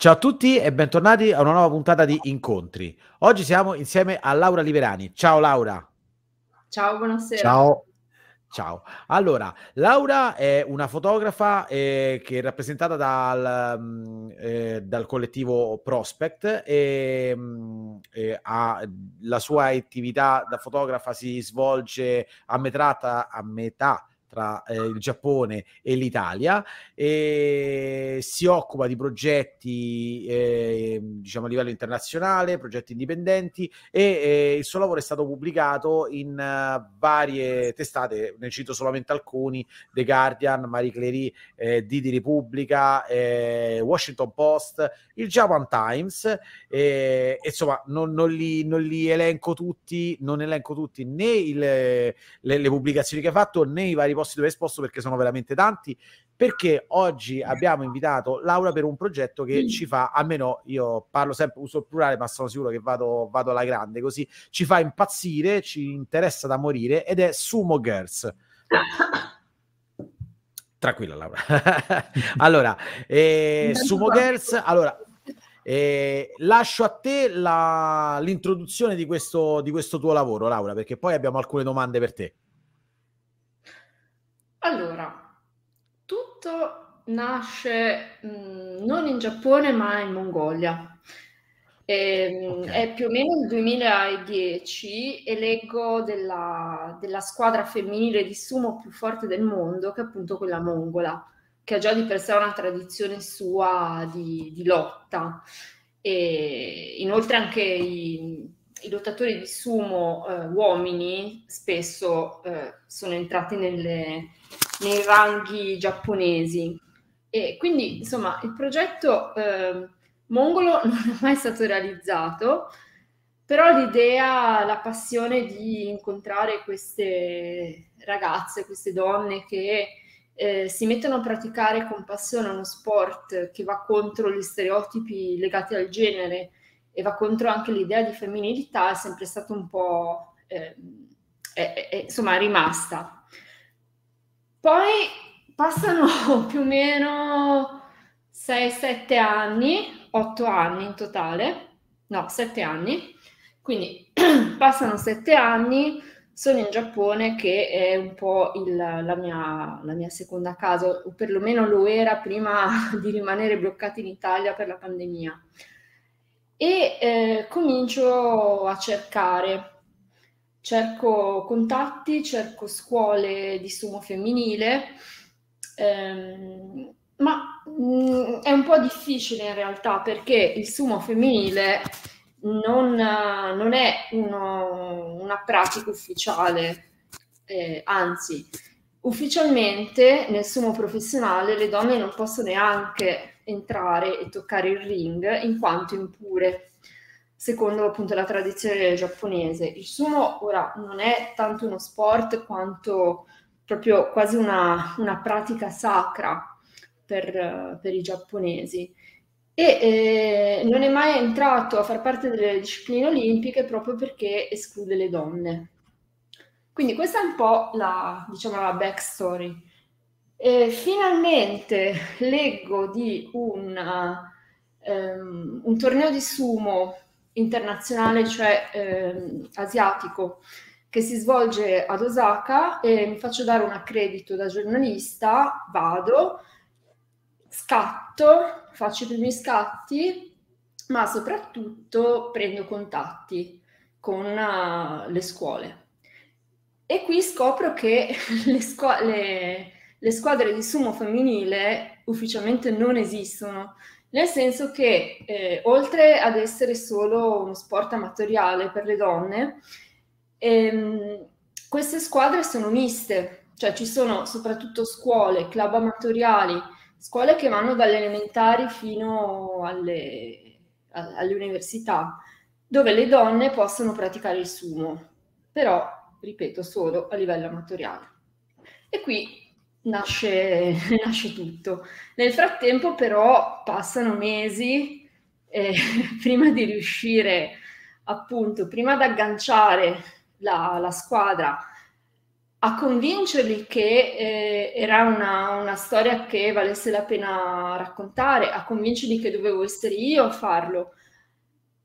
Ciao a tutti e bentornati a una nuova puntata di Incontri. Oggi siamo insieme a Laura Liverani. Ciao Laura. Ciao, buonasera. Ciao. Ciao. Allora, Laura è una fotografa eh, che è rappresentata dal, mm, eh, dal collettivo Prospect e mm, eh, ha, la sua attività da fotografa si svolge a metà, a metà tra eh, il Giappone e l'Italia e si occupa di progetti eh, diciamo a livello internazionale, progetti indipendenti e eh, il suo lavoro è stato pubblicato in uh, varie testate, ne cito solamente alcuni, The Guardian, Marie Clary, eh, Didi Repubblica, eh, Washington Post, il Japan Times, insomma non, non, li, non, li, elenco tutti, non elenco tutti né il, le, le pubblicazioni che ha fatto né i vari posti dove è esposto perché sono veramente tanti, perché oggi abbiamo invitato Laura per un progetto che ci fa, almeno io parlo sempre, uso il plurale, ma sono sicuro che vado, vado alla grande, così ci fa impazzire, ci interessa da morire ed è Sumo Girls. Tranquilla Laura. allora, eh, Sumo Girls, allora, eh, lascio a te la, l'introduzione di questo, di questo tuo lavoro, Laura, perché poi abbiamo alcune domande per te. Allora, tutto nasce mh, mm, non in Giappone ma in Mongolia. E, ehm, okay. È più o meno il 2010 e leggo della, della, squadra femminile di sumo più forte del mondo, che è appunto quella mongola, che ha già di per sé una tradizione sua di, di lotta. E inoltre anche i, i lottatori di sumo eh, uomini spesso eh, sono entrati nelle, nei ranghi giapponesi. E quindi, insomma, il progetto eh, mongolo non è mai stato realizzato, però l'idea, la passione di incontrare queste ragazze, queste donne che eh, si mettono a praticare con passione uno sport che va contro gli stereotipi legati al genere e va contro anche l'idea di femminilità, è sempre stata un po' eh, è, è, insomma rimasta. Poi passano più o meno 6-7 anni, 8 anni in totale, no, 7 anni, quindi passano 7 anni, sono in Giappone che è un po' il, la, mia, la, mia, seconda casa, o perlomeno lo era prima di rimanere bloccati in Italia per la pandemia e eh, comincio a cercare. Cerco contatti, cerco scuole di sumo femminile, ehm, ma mh, mm, è un po' difficile in realtà perché il sumo femminile non, non è uno, una pratica ufficiale, eh, anzi, ufficialmente nel sumo professionale le donne non possono neanche entrare e toccare il ring in quanto impure, secondo appunto la tradizione giapponese. Il sumo ora non è tanto uno sport quanto proprio quasi una, una pratica sacra per, per, i giapponesi e eh, non è mai entrato a far parte delle discipline olimpiche proprio perché esclude le donne. Quindi questa è un po' la, diciamo, la backstory. E finalmente leggo di un, um, un torneo di sumo internazionale, cioè um, asiatico, che si svolge ad Osaka e mi faccio dare un accredito da giornalista, vado, scatto, faccio i primi scatti, ma soprattutto prendo contatti con uh, le scuole. E qui scopro che le, scuole le squadre di sumo femminile ufficialmente non esistono, nel senso che eh, oltre ad essere solo uno sport amatoriale per le donne, ehm, queste squadre sono miste, cioè ci sono soprattutto scuole, club amatoriali, scuole che vanno dalle elementari fino alle, alle università, dove le donne possono praticare il sumo, però, ripeto, solo a livello amatoriale. E qui nasce, nasce tutto. Nel frattempo però passano mesi eh, prima di riuscire appunto, prima di agganciare la, la squadra a convincerli che eh, era una, una, storia che valesse la pena raccontare, a convincerli che dovevo essere io a farlo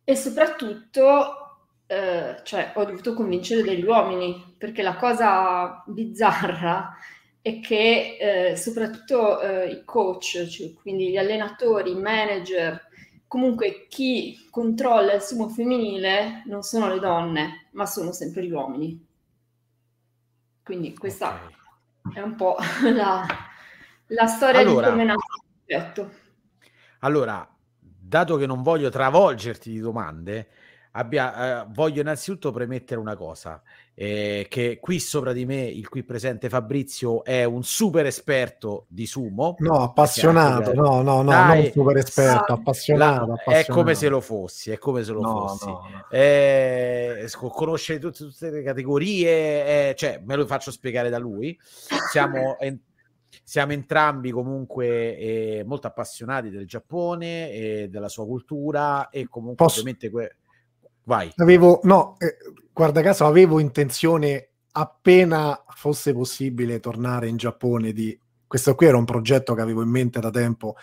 e soprattutto eh, cioè, ho dovuto convincere degli uomini perché la cosa bizzarra è che eh, soprattutto eh, i coach, cioè, quindi gli allenatori, i manager, comunque chi controlla il sumo femminile non sono le donne, ma sono sempre gli uomini. Quindi questa okay. è un po' la, la storia allora, di come nasce il progetto. Allora, dato che non voglio travolgerti di domande, abbia, eh, voglio innanzitutto premettere una cosa, eh, che qui sopra di me, il qui presente Fabrizio, è un super esperto di sumo. No, appassionato, anche, no, no, no, Dai, non super esperto, appassionato, la, appassionato, È come se lo fossi, è come se lo no, fossi. No, no. Eh, conosce tutte, tutte, le categorie, eh, cioè me lo faccio spiegare da lui. Siamo... siamo entrambi comunque eh, molto appassionati del Giappone e della sua cultura e comunque Posso... ovviamente que- Vai. Avevo, no, eh, guarda caso, avevo intenzione appena fosse possibile tornare in Giappone di... Questo qui era un progetto che avevo in mente da tempo,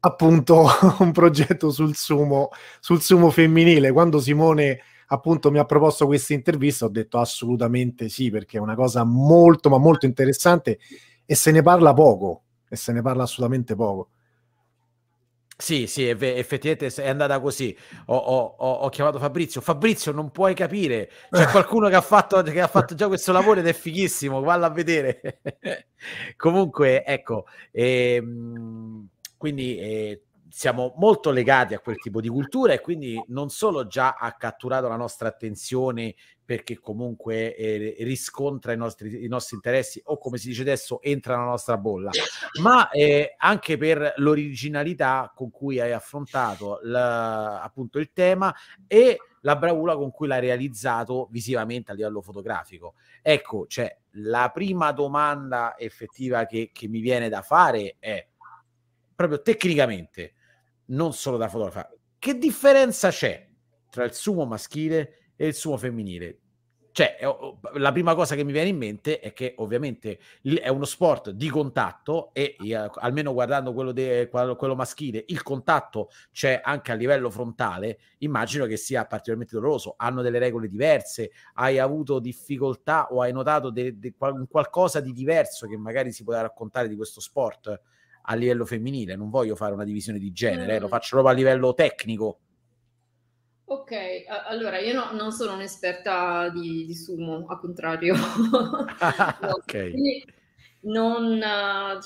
appunto un progetto sul sumo, sul sumo femminile. Quando Simone appunto mi ha proposto questa intervista ho detto assolutamente sì, perché è una cosa molto ma molto interessante e se ne parla poco, e se ne parla assolutamente poco. Sì, sì, effettivamente è andata così. Ho, ho, ho, chiamato Fabrizio. Fabrizio, non puoi capire. C'è qualcuno che ha, fatto, che ha fatto già questo lavoro ed è fighissimo. Valla a vedere. Comunque, ecco, ehm, quindi eh, siamo molto legati a quel tipo di cultura e quindi non solo già ha catturato la nostra attenzione perché comunque eh, riscontra i nostri, i nostri, interessi o come si dice adesso entra nella nostra bolla, ma eh, anche per l'originalità con cui hai affrontato la, appunto il tema e la bravura con cui l'hai realizzato visivamente a livello fotografico. Ecco, cioè, la prima domanda effettiva che, che mi viene da fare è proprio tecnicamente, non solo da fotografa, che differenza c'è tra il sumo maschile e il suo femminile. Cioè, la prima cosa che mi viene in mente è che ovviamente è uno sport di contatto e almeno guardando quello, de, quello maschile, il contatto c'è anche a livello frontale, immagino che sia particolarmente doloroso. Hanno delle regole diverse, hai avuto difficoltà o hai notato de, de, qualcosa di diverso che magari si può raccontare di questo sport a livello femminile? Non voglio fare una divisione di genere, mm. eh, lo faccio proprio a livello tecnico. Ok, allora io no, non sono un'esperta di, di sumo, a contrario. no, ok. Non,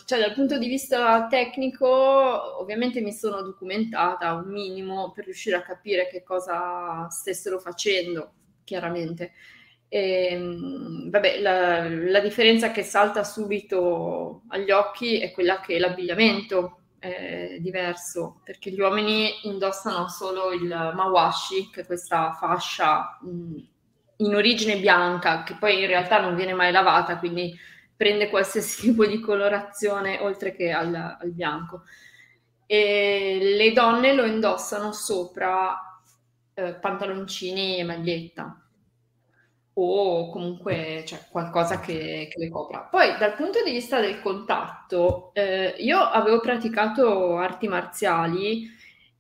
cioè, dal punto di vista tecnico, ovviamente mi sono documentata un minimo per riuscire a capire che cosa stessero facendo, chiaramente. Ehm, vabbè, la, la differenza che salta subito agli occhi è quella che l'abbigliamento è diverso perché gli uomini indossano solo il mawashi, che è questa fascia mh, in origine bianca, che poi in realtà non viene mai lavata, quindi prende qualsiasi tipo di colorazione oltre che al, al bianco. E le donne lo indossano sopra eh, pantaloncini e maglietta o comunque cioè, qualcosa che, che, le copra. Poi dal punto di vista del contatto, eh, io avevo praticato arti marziali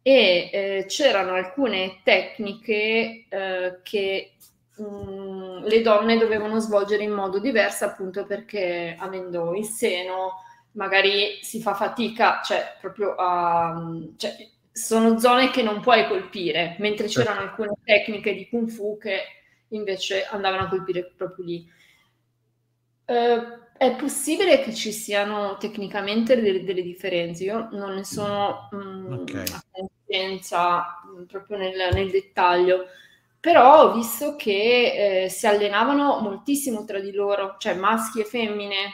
e eh, c'erano alcune tecniche eh, che mh, mm, le donne dovevano svolgere in modo diverso appunto perché avendo il seno magari si fa fatica, cioè proprio a... Cioè, sono zone che non puoi colpire, mentre c'erano certo. alcune tecniche di kung fu che invece andavano a colpire proprio lì. Uh, è possibile che ci siano tecnicamente delle, delle differenze, io non ne sono mh, okay. a conoscenza proprio nel, nel, dettaglio, però ho visto che eh, si allenavano moltissimo tra di loro, cioè maschi e femmine,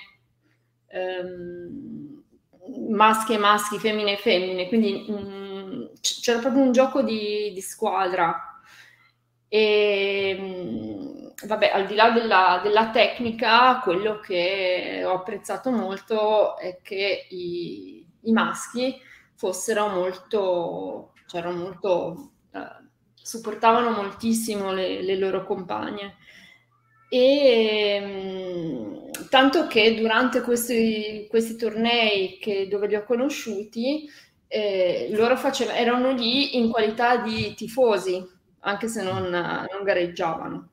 ehm, maschi e maschi, femmine e femmine, quindi mh, c'era proprio un gioco di, di squadra e mm, vabbè, al di là della, della, tecnica, quello che ho apprezzato molto è che i, i maschi fossero molto, cioè molto, eh, supportavano moltissimo le, le loro compagne. e mh, tanto che durante questi, questi tornei che, dove li ho conosciuti, eh, loro facevano, erano lì in qualità di tifosi, anche se non, non gareggiavano.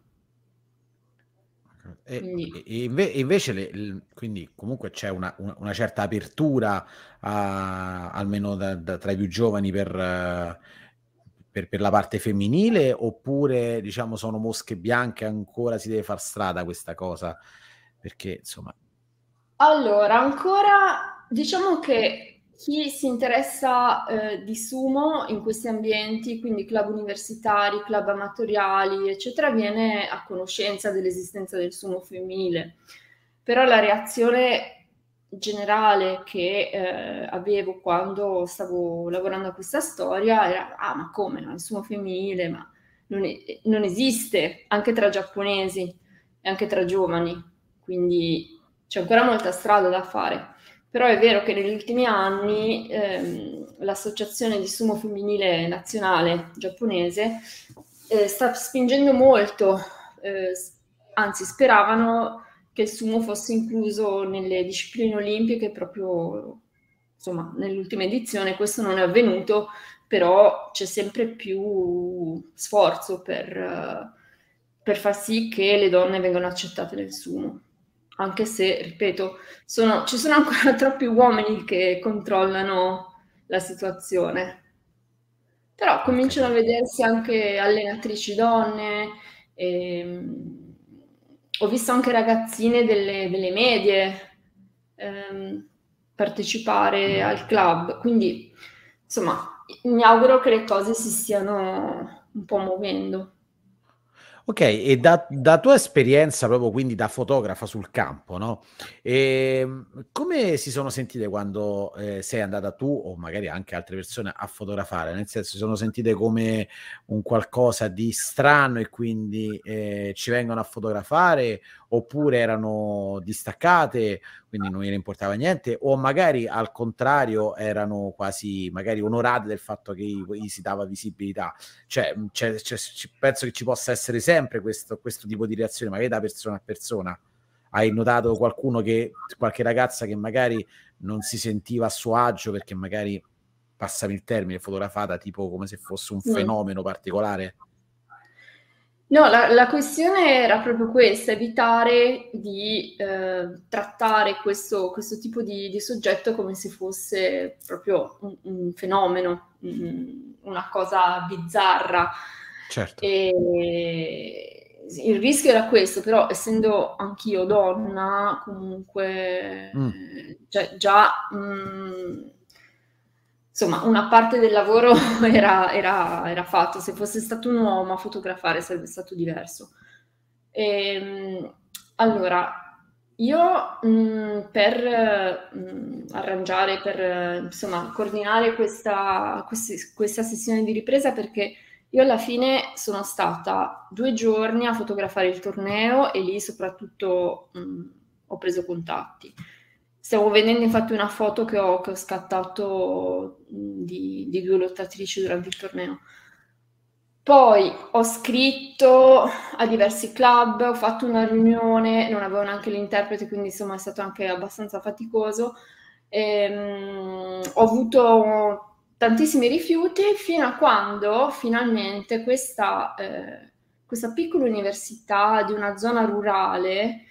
E, e inve- invece, le, quindi comunque c'è una, una, una certa apertura, a, almeno da, da, tra i più giovani, per, per, per, la parte femminile, oppure diciamo sono mosche bianche, ancora si deve far strada questa cosa? Perché insomma. Allora, ancora diciamo che chi si interessa eh, di sumo in questi ambienti, quindi club universitari, club amatoriali, eccetera, viene a conoscenza dell'esistenza del sumo femminile. Però la reazione generale che eh, avevo quando stavo lavorando a questa storia era ah ma come? Il sumo femminile ma non, è, non esiste anche tra giapponesi e anche tra giovani quindi c'è ancora molta strada da fare però è vero che negli ultimi anni ehm, l'associazione di sumo femminile nazionale giapponese eh, sta spingendo molto, eh, anzi speravano che il sumo fosse incluso nelle discipline olimpiche proprio insomma nell'ultima edizione. Questo non è avvenuto però c'è sempre più sforzo per, per far sì che le donne vengano accettate nel sumo anche se, ripeto, sono, ci sono ancora troppi uomini che controllano la situazione. Però cominciano a vedersi anche allenatrici donne, ehm, ho visto anche ragazzine delle, delle medie ehm, partecipare mm. al club, quindi insomma mi auguro che le cose si stiano un po' muovendo. Ok, e da, da, tua esperienza proprio quindi da fotografa sul campo, no? E, ehm, come si sono sentite quando eh, sei andata tu o magari anche altre persone a fotografare? Nel senso, si sono sentite come un qualcosa di strano e quindi eh, ci vengono a fotografare oppure erano distaccate, quindi non gliene importava niente, o magari al contrario erano quasi magari onorate del fatto che gli si dava visibilità. Cioè, c'è, c'è, penso che ci possa essere sempre questo, questo tipo di reazione, magari da persona a persona. Hai notato qualcuno che, qualche ragazza che magari non si sentiva a suo agio perché magari, passami il termine, fotografata tipo come se fosse un fenomeno particolare? No, la, la, questione era proprio questa, evitare di eh, trattare questo, questo, tipo di, di, soggetto come se fosse proprio un, un fenomeno, un, una cosa bizzarra. Certo. E il rischio era questo, però essendo anch'io donna, comunque, mm. cioè, già... Mh, mm, insomma, una parte del lavoro era, era, era, fatto. Se fosse stato un uomo a fotografare sarebbe stato diverso. E, ehm, allora, io mh, mm, per mh, mm, arrangiare, per insomma, coordinare questa, questi, questa sessione di ripresa, perché io alla fine sono stata due giorni a fotografare il torneo e lì soprattutto mh, mm, ho preso contatti. Stiamo vedendo infatti una foto che ho, che ho scattato di, di, due lottatrici durante il torneo. Poi ho scritto a diversi club, ho fatto una riunione, non avevo neanche l'interprete, quindi insomma è stato anche abbastanza faticoso. Ehm, ho avuto tantissimi rifiuti fino a quando finalmente questa, eh, questa piccola università di una zona rurale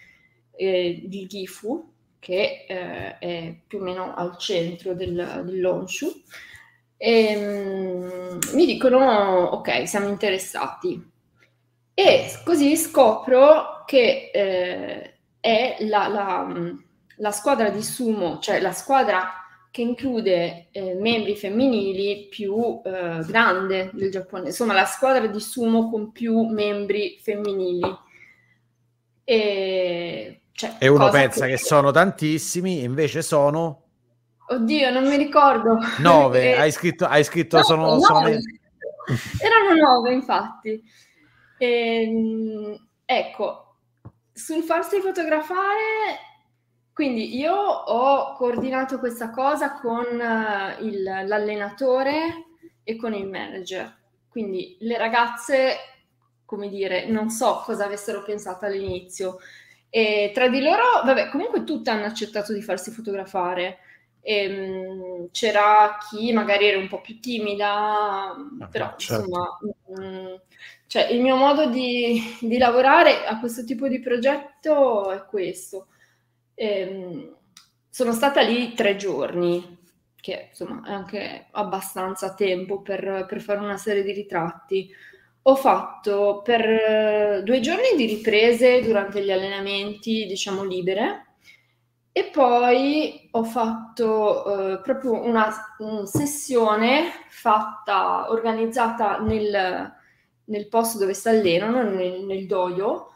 eh, di Gifu, che eh, è più o meno al centro del, dell'Onshu, e, ehm, mi dicono ok, siamo interessati. E così scopro che eh, è la, la, la, squadra di sumo, cioè la squadra che include eh, membri femminili più eh, grande del Giappone, insomma la squadra di sumo con più membri femminili. E cioè, e uno pensa che... che... sono tantissimi, invece sono... Oddio, non mi ricordo. Nove, hai scritto, hai scritto no, sono, nove. sono... Erano nove, infatti. E, ehm, ecco, sul farsi fotografare, quindi io ho coordinato questa cosa con uh, il, l'allenatore e con il manager. Quindi le ragazze come dire, non so cosa avessero pensato all'inizio. E tra di loro, vabbè, comunque tutte hanno accettato di farsi fotografare. E, um, c'era chi magari era un po' più timida, ah, però certo. insomma, um, cioè, il mio modo di, di, lavorare a questo tipo di progetto è questo. E, um, sono stata lì tre giorni, che insomma è anche abbastanza tempo per, per fare una serie di ritratti. Ho fatto per eh, due giorni di riprese durante gli allenamenti, diciamo libere, e poi ho fatto eh, proprio una, una, sessione fatta, organizzata nel, nel posto dove si allenano, nel, nel dojo,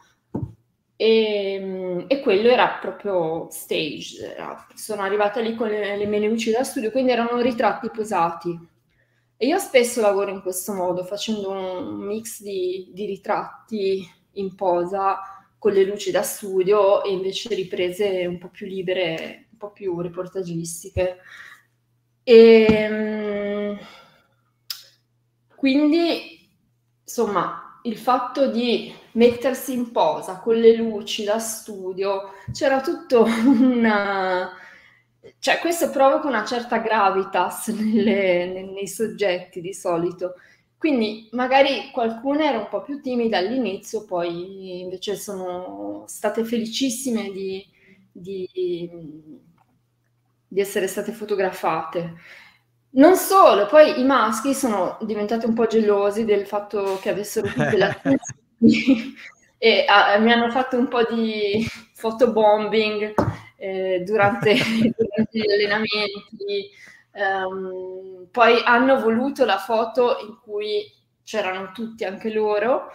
e, e, quello era proprio stage. Era, sono arrivata lì con le, le mie luci da studio, quindi erano ritratti posati. E io spesso lavoro in questo modo, facendo un mix di, di ritratti in posa con le luci da studio e invece riprese un po' più libere, un po' più reportagistiche. E, ehm, quindi, insomma, il fatto di mettersi in posa con le luci da studio, c'era tutto una cioè, questo provoca una certa gravitas nelle, nei, nei soggetti di solito. Quindi magari qualcuna era un po' più timida all'inizio, poi invece sono state felicissime di, di, di essere state fotografate. Non solo, poi i maschi sono diventati un po' gelosi del fatto che avessero tutte le attenzioni e ah, mi hanno fatto un po' di fotobombing eh, durante, durante, gli allenamenti. Um, poi hanno voluto la foto in cui c'erano tutti anche loro.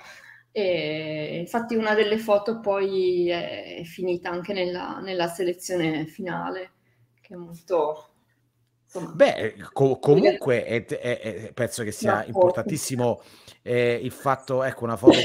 E infatti una delle foto poi è finita anche nella, nella selezione finale, che è molto... Insomma, Beh, co- comunque è, è, è, penso che sia importantissimo eh, il fatto, ecco, una foto,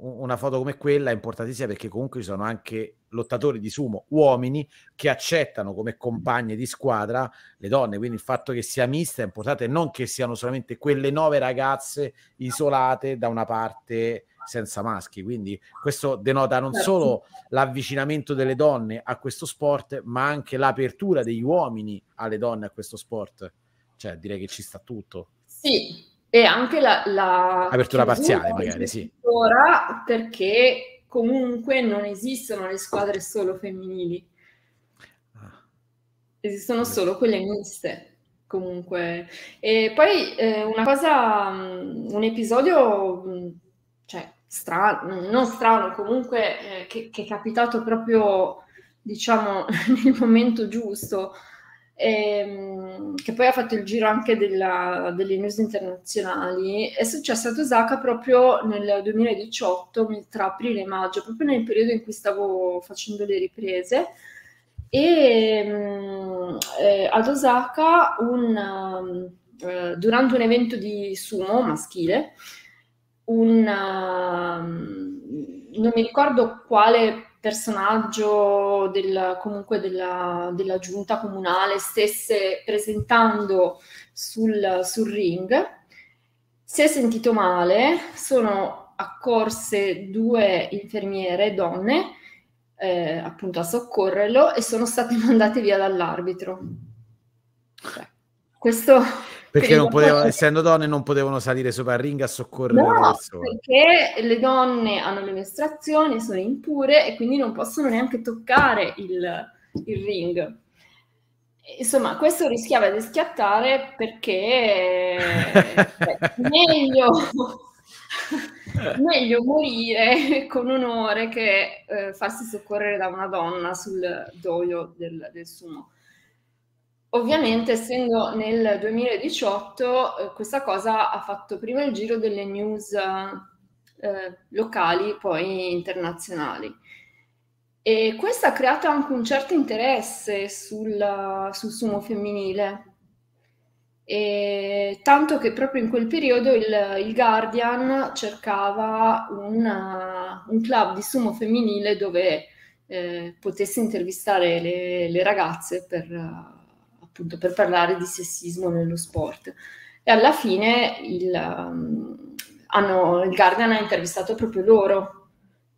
una foto come quella è importantissima perché comunque ci sono anche lottatori di sumo, uomini che accettano come compagne di squadra le donne, quindi il fatto che sia mista è importante, non che siano solamente quelle nove ragazze isolate da una parte senza maschi, quindi questo denota non certo. solo l'avvicinamento delle donne a questo sport, ma anche l'apertura degli uomini alle donne a questo sport, cioè direi che ci sta tutto. Sì, e anche la, la apertura parziale magari, sì. Ora perché comunque non esistono le squadre solo femminili. Ah. Esistono solo quelle miste comunque. E poi eh, una cosa, mm, un episodio, mm, cioè strano, non strano, comunque eh, che, che, è capitato proprio, diciamo, nel momento giusto ehm, che poi ha fatto il giro anche della, delle news internazionali, è successo ad Osaka proprio nel 2018, tra aprile e maggio, proprio nel periodo in cui stavo facendo le riprese. E ehm, eh, ad Osaka, un, eh, durante un evento di sumo maschile, un, uh, non mi ricordo quale personaggio del, comunque della, della, giunta comunale stesse presentando sul, sul ring, si è sentito male, sono accorse due infermiere donne eh, appunto a soccorrerlo e sono state mandate via dall'arbitro. Cioè, questo perché non potevano, essendo donne non potevano salire sopra il ring a soccorrere no, le persone. perché le donne hanno le mestruazioni, sono impure e quindi non possono neanche toccare il, il ring. Insomma, questo rischiava di schiattare perché cioè, meglio, meglio morire con onore che eh, farsi soccorrere da una donna sul doio del, del sumo. Ovviamente, essendo nel 2018, eh, questa cosa ha fatto prima il giro delle news eh, locali, poi internazionali. E questo ha creato anche un certo interesse sul, sul sumo femminile. E tanto che proprio in quel periodo il, il Guardian cercava una, un club di sumo femminile dove eh, potesse intervistare le, le ragazze per appunto per parlare di sessismo nello sport. E alla fine il, um, hanno, il Guardian ha intervistato proprio loro,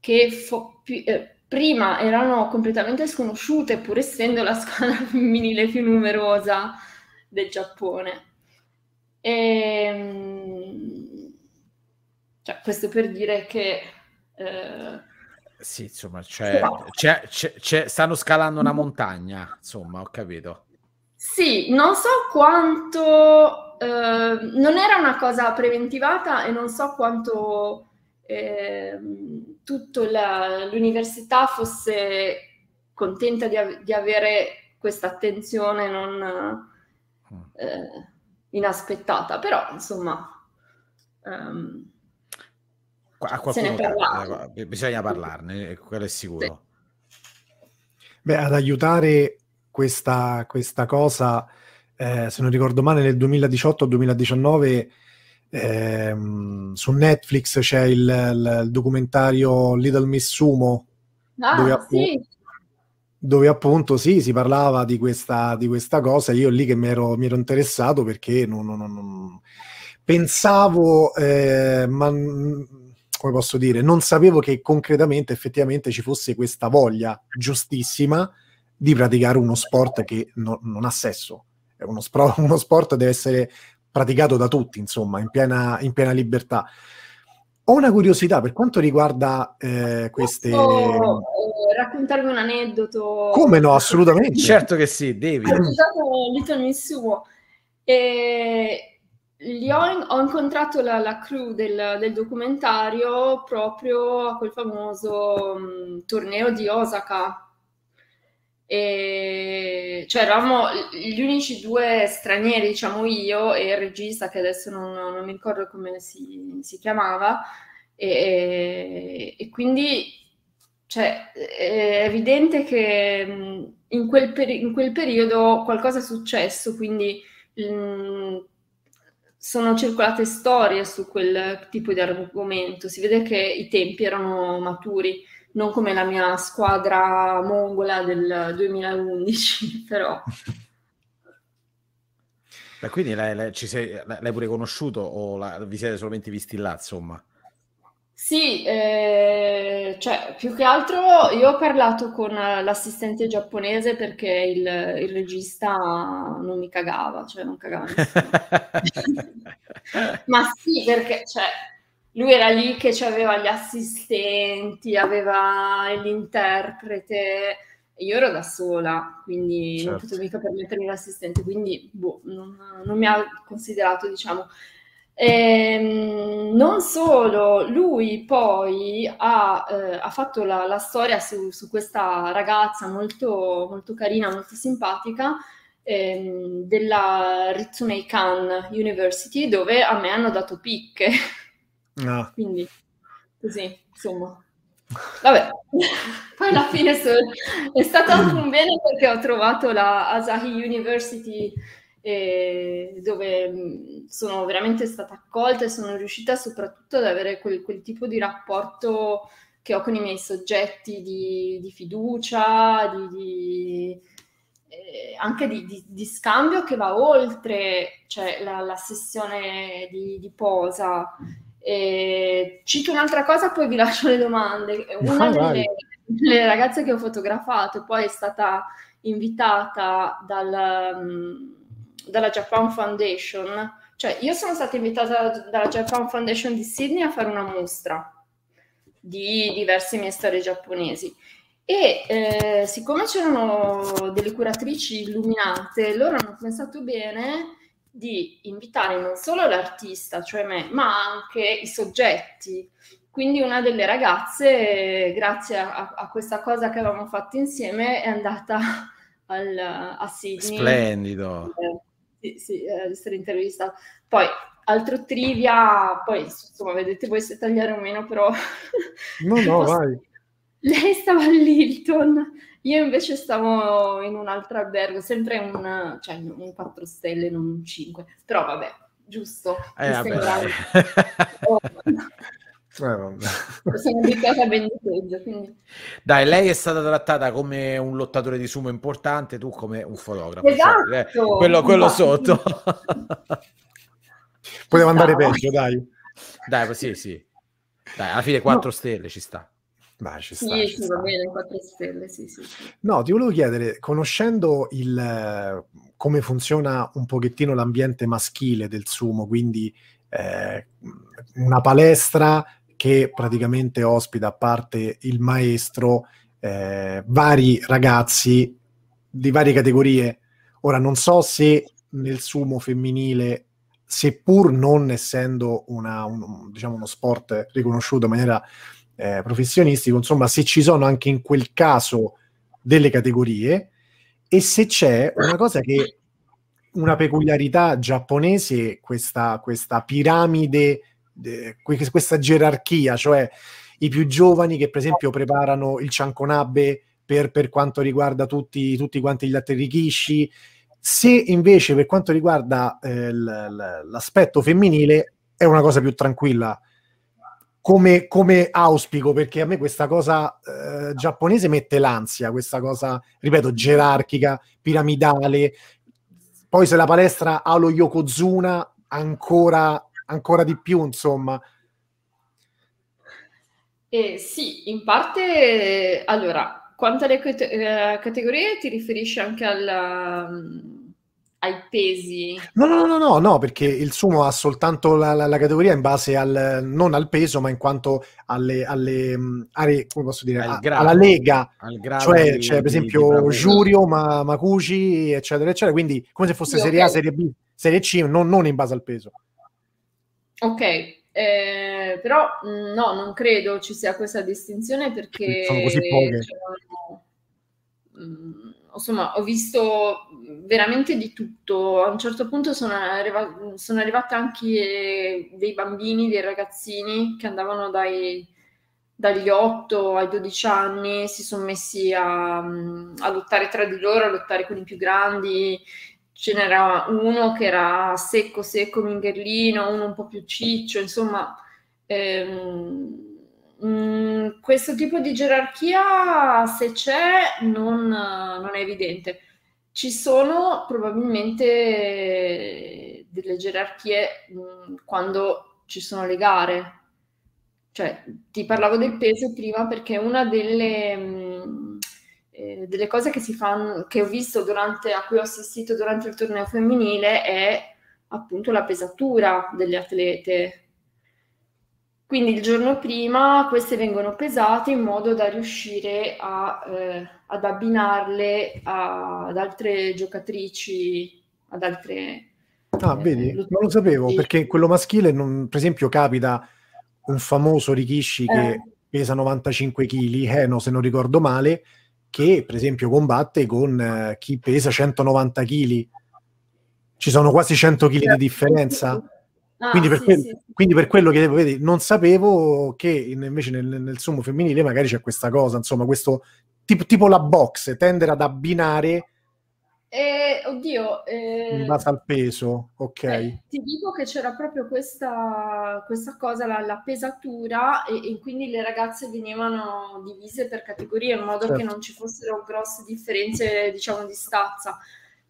che fo- più, eh, prima erano completamente sconosciute, pur essendo la squadra femminile più numerosa del Giappone. E, ehm, cioè, questo per dire che... Eh, sì, insomma, c'è, c'è, c'è, stanno scalando una montagna, insomma, ho capito. Sì, non so quanto... Eh, non era una cosa preventivata e non so quanto eh, tutta l'università fosse contenta di, av- di avere questa attenzione non mm. eh, inaspettata, però insomma... Um, a qualcuno eh, bisogna parlarne, quello è sicuro. Sì. Beh, ad aiutare questa, questa cosa, eh, se non ricordo male, nel 2018-2019 ehm, su Netflix c'è il, il, il, documentario Little Miss Sumo, ah, dove, appunto, sì. dove, appunto, sì, si parlava di questa, di questa cosa. Io lì che mi ero, mi ero interessato perché non, non, non pensavo, eh, ma come posso dire, non sapevo che concretamente, effettivamente ci fosse questa voglia giustissima di praticare uno sport che no, non ha sesso. Uno, spro- uno, sport deve essere praticato da tutti, insomma, in piena, in piena libertà. Ho una curiosità per quanto riguarda eh, queste... Posso eh, raccontarvi un aneddoto? Come no, assolutamente. certo che sì, devi. Ho usato Little Miss Suo. E ho, ho, incontrato la, la crew del, del, documentario proprio a quel famoso um, torneo di Osaka. E, cioè eravamo gli unici due stranieri, diciamo io e il regista che adesso non, non mi ricordo come si, si chiamava. E, e, quindi cioè, è evidente che in quel, peri- in quel periodo qualcosa è successo, quindi mh, sono circolate storie su quel tipo di argomento, si vede che i tempi erano maturi, non come la mia squadra mongola del 2011, però... Beh, quindi lei, lei, sei, l'hai pure conosciuto o la, vi siete solamente visti là, insomma? Sì, eh, cioè più che altro io ho parlato con l'assistente giapponese perché il, il regista non mi cagava, cioè non cagava nessuno. Ma sì, perché cioè, lui era lì che aveva gli assistenti, aveva l'interprete, io ero da sola, quindi certo. non potevo mica permettermi l'assistente, quindi boh, non, non mi ha considerato, diciamo. Ehm, non solo, lui poi ha, eh, ha fatto la, la storia su, su, questa ragazza molto, molto carina, molto simpatica, ehm, della Ritsumei Kan University, dove a me hanno dato picche. No. Ah. Quindi, così, insomma. Vabbè, poi alla fine so, è stato anche un bene perché ho trovato la Asahi University eh, dove mm, sono veramente stata accolta e sono riuscita soprattutto ad avere quel, quel tipo di rapporto che ho con i miei soggetti di, di fiducia, di, di, eh, anche di, di, scambio che va oltre cioè, la, la, sessione di, posa. E cito un'altra cosa, poi vi lascio le domande. Una ah, delle, delle, ragazze che ho fotografato poi è stata invitata dal, mm, dalla Japan Foundation, cioè io sono stata invitata dalla Japan Foundation di Sydney a fare una mostra di diverse mie storie giapponesi e eh, siccome c'erano delle curatrici illuminate, loro hanno pensato bene di invitare non solo l'artista, cioè me, ma anche i soggetti. Quindi una delle ragazze, grazie a, a questa cosa che avevamo fatto insieme, è andata al, a Sydney. Splendido. Eh, sì, sì, eh, essere intervistata. Poi, altro trivia, poi insomma, vedete voi se tagliare o meno, però... No, no, vai. Lei stava all'Hilton, io invece stavo in un altro albergo, sempre un, cioè, un 4 stelle, non un 5, però vabbè, giusto. Eh, vabbè. Eh, sono abituata a ben peggio. Quindi... Dai, lei è stata trattata come un lottatore di sumo importante, tu come un fotografo. Esatto. Cioè, eh, quello, quello sotto. Poteva andare peggio, dai. Dai, sì, sì. Dai, alla fine 4 no. stelle ci sta. Beh, ci sta, sì, ci sta. va bene, 4 stelle, sì, sì, sì. No, ti volevo chiedere, conoscendo il, come funziona un pochettino l'ambiente maschile del sumo, quindi eh, una palestra che praticamente ospita, a parte il maestro, eh, vari ragazzi di varie categorie. Ora, non so se nel sumo femminile, seppur non essendo una, un, diciamo uno sport riconosciuto in maniera eh, professionistica, insomma, se ci sono anche in quel caso delle categorie e se c'è una cosa che una peculiarità giapponese, questa, questa piramide, eh, questa gerarchia, cioè i più giovani che per esempio preparano il cianconabe per, per quanto riguarda tutti, tutti quanti gli altri rikishi. Se invece per quanto riguarda eh, l'aspetto femminile è una cosa più tranquilla, come, come, auspico, perché a me questa cosa eh, giapponese mette l'ansia, questa cosa, ripeto, gerarchica, piramidale. Poi se la palestra ha lo Yokozuna, ancora, ancora di più, insomma. Eh, sì, in parte, allora, quanto alle cate- eh, categorie ti riferisci anche al, um, ai pesi? No, no, no, no, no, perché il sumo ha soltanto la, la, la, categoria in base al, non al peso, ma in quanto alle, alle mm, aree, come posso dire, a, grado, alla lega, cioè, di, cioè per esempio di Giurio, ma, Macuci, eccetera, eccetera, quindi come se fosse sì, Serie okay. A, Serie B, Serie C, non, non in base al peso. Ok, eh, però mm, no, non credo ci sia questa distinzione perché sono così poche. Cioè, insomma, ho visto veramente di tutto. A un certo punto sono, arriva- sono arrivate anche dei bambini, dei ragazzini che andavano dai, dagli 8 ai 12 anni, si sono messi a, a lottare tra di loro, a lottare con i più grandi, ce n'era uno che era secco, secco, mingherlino, uno un po' più ciccio, insomma, ehm, mh, mm, questo tipo di gerarchia, se c'è, non, non, è evidente. Ci sono probabilmente delle gerarchie mh, mm, quando ci sono le gare. Cioè, ti parlavo del peso prima perché una delle... Mh, mm, eh, delle cose che si fanno, che ho visto durante, a cui ho assistito durante il torneo femminile è appunto la pesatura delle atlete. Quindi il giorno prima queste vengono pesate in modo da riuscire a, eh, ad abbinarle a, ad altre giocatrici, ad altre... Ah, eh, vedi, non lo sapevo, perché quello maschile, non, per esempio, capita un famoso Rikishi che eh. pesa 95 kg, Heno se non ricordo male, che per esempio combatte con eh, chi pesa 190 kg. Ci sono quasi 100 kg di differenza. Ah, quindi, per sì, que- sì. quindi, per quello che vedi, non sapevo che invece nel, nel sumo femminile magari c'è questa cosa, insomma, questo tipo, tipo la box, tendere ad abbinare eh, oddio, eh, in base al peso, ok. Eh, ti dico che c'era proprio questa, questa cosa, la, la pesatura, e, e, quindi le ragazze venivano divise per categorie in modo certo. che non ci fossero grosse differenze, diciamo, di stazza.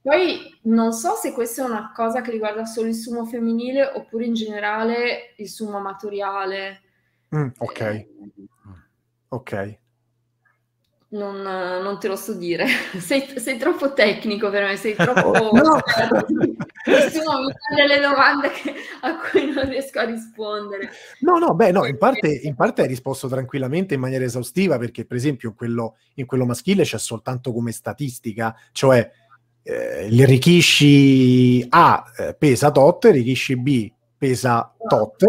Poi non so se questa è una cosa che riguarda solo il sumo femminile oppure in generale il sumo amatoriale. Mm, ok. Eh, ok non, non, te lo so dire, sei, sei, troppo tecnico per me, sei troppo... no. Nessuno mi fa delle domande che, a cui non riesco a rispondere. No, no, beh, no, in parte, in parte hai risposto tranquillamente in maniera esaustiva perché per esempio in quello, in quello maschile c'è soltanto come statistica, cioè eh, il Rikishi A eh, pesa tot, Rikishi B pesa tot,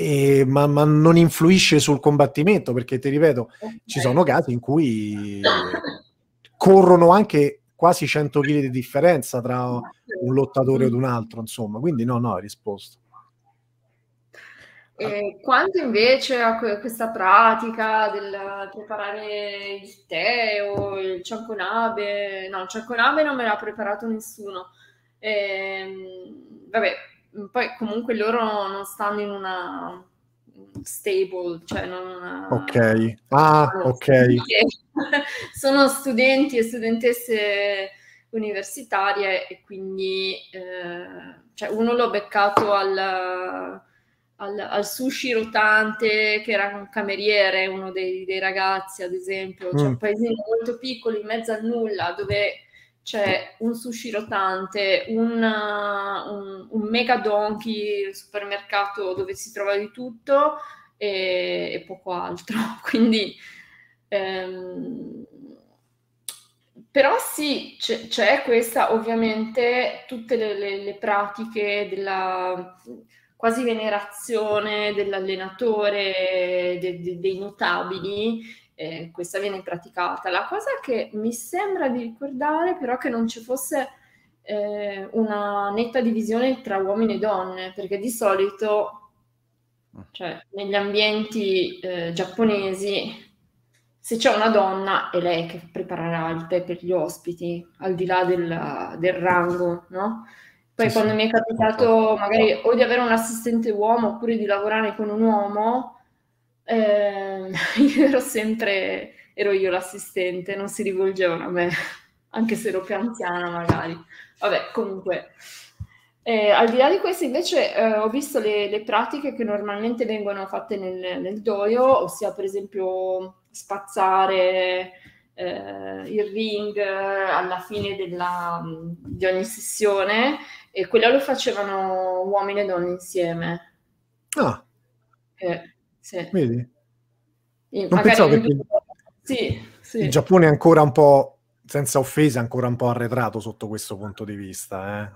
e, ma, ma, non influisce sul combattimento perché ti ripeto okay. ci sono casi in cui corrono anche quasi 100 kg di differenza tra un lottatore ed un altro insomma quindi no no hai risposto e quanto invece a questa pratica del preparare il tè o il cianconabe, no, il cianconabe non me l'ha preparato nessuno. Ehm, vabbè, poi comunque loro non stanno in una stable, cioè non... Ok, ah, ok. Sono studenti e studentesse universitarie e quindi eh, cioè uno l'ho beccato al, al, al, sushi rotante che era un cameriere, uno dei, dei ragazzi ad esempio, cioè mm. un paesino molto piccolo in mezzo al nulla dove c'è un sushi rotante, un, un, un mega donkey, supermercato dove si trova di tutto e, e poco altro. Quindi, ehm, però sì, c'è, c'è, questa ovviamente, tutte le, le, le pratiche della quasi venerazione dell'allenatore, de, de, dei notabili, eh, questa viene praticata. La cosa che mi sembra di ricordare però che non ci fosse eh, una netta divisione tra uomini e donne, perché di solito, cioè, negli ambienti eh, giapponesi, se c'è una donna è lei che preparerà il tè per gli ospiti, al di là del, del rango, no? Poi sì, quando sì. mi è capitato magari o di avere un assistente uomo oppure di lavorare con un uomo, eh, io ero sempre, ero io l'assistente, non si rivolgevano a me, anche se ero più anziana magari. Vabbè, comunque. Eh, al di là di questo invece eh, ho visto le, le, pratiche che normalmente vengono fatte nel, nel dojo, ossia per esempio spazzare, eh, il ring alla fine della, di ogni sessione e quello lo facevano uomini e donne insieme. Ah. Eh, sì. Vedi? In, non pensavo che sì, sì. il Giappone è ancora un po' senza offesa, ancora un po' arretrato sotto questo punto di vista.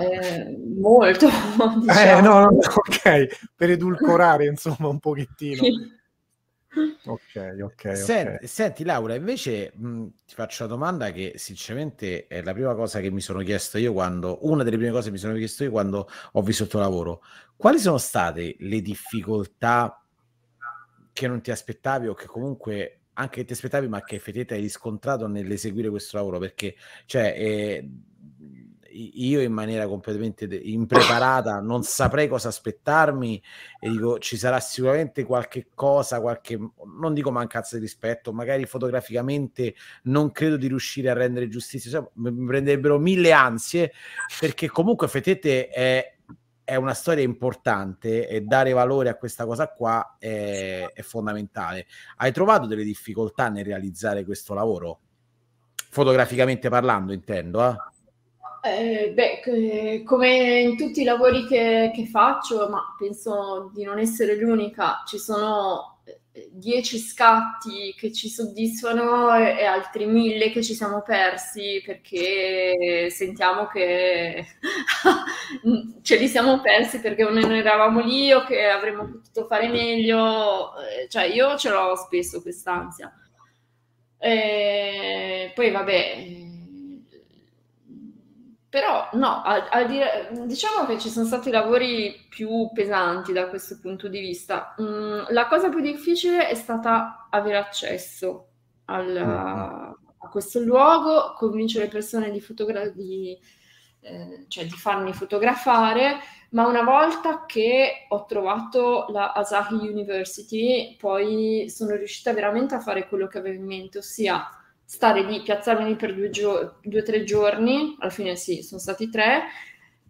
Eh? Eh, molto. Diciamo. Eh, no, no, ok, per edulcorare insomma un pochettino. Ok, ok. Senti, okay. senti Laura, invece mh, ti faccio una domanda che sinceramente è la prima cosa che mi sono chiesto io quando, una delle prime cose che mi sono chiesto io quando ho visto il tuo lavoro. Quali sono state le difficoltà che non ti aspettavi o che comunque anche che ti aspettavi ma che effettivamente hai riscontrato nell'eseguire questo lavoro? Perché, cioè, eh, io in maniera completamente impreparata non saprei cosa aspettarmi e dico ci sarà sicuramente qualche cosa, qualche non dico mancanza di rispetto, magari fotograficamente non credo di riuscire a rendere giustizia, cioè, mi prenderebbero mille ansie perché comunque effettivamente è, è una storia importante e dare valore a questa cosa qua è, è fondamentale. Hai trovato delle difficoltà nel realizzare questo lavoro? Fotograficamente parlando, intendo, eh? Eh, beh, come in tutti i lavori che, che, faccio, ma penso di non essere l'unica, ci sono eh, dieci scatti che ci soddisfano e, altri mille che ci siamo persi perché sentiamo che ce li siamo persi perché non eravamo lì o che avremmo potuto fare meglio. Eh, cioè, io ce l'ho spesso quest'ansia. E poi, vabbè però no, al, al dire, diciamo che ci sono stati lavori più pesanti da questo punto di vista. Mm, la cosa più difficile è stata avere accesso al, mm-hmm. a questo luogo, convincere le persone di, fotogra- di, eh, cioè di farmi fotografare, ma una volta che ho trovato la Asahi University, poi sono riuscita veramente a fare quello che avevo in mente, ossia stare lì, piazzarmi lì per due o tre giorni, alla fine sì, sono stati tre,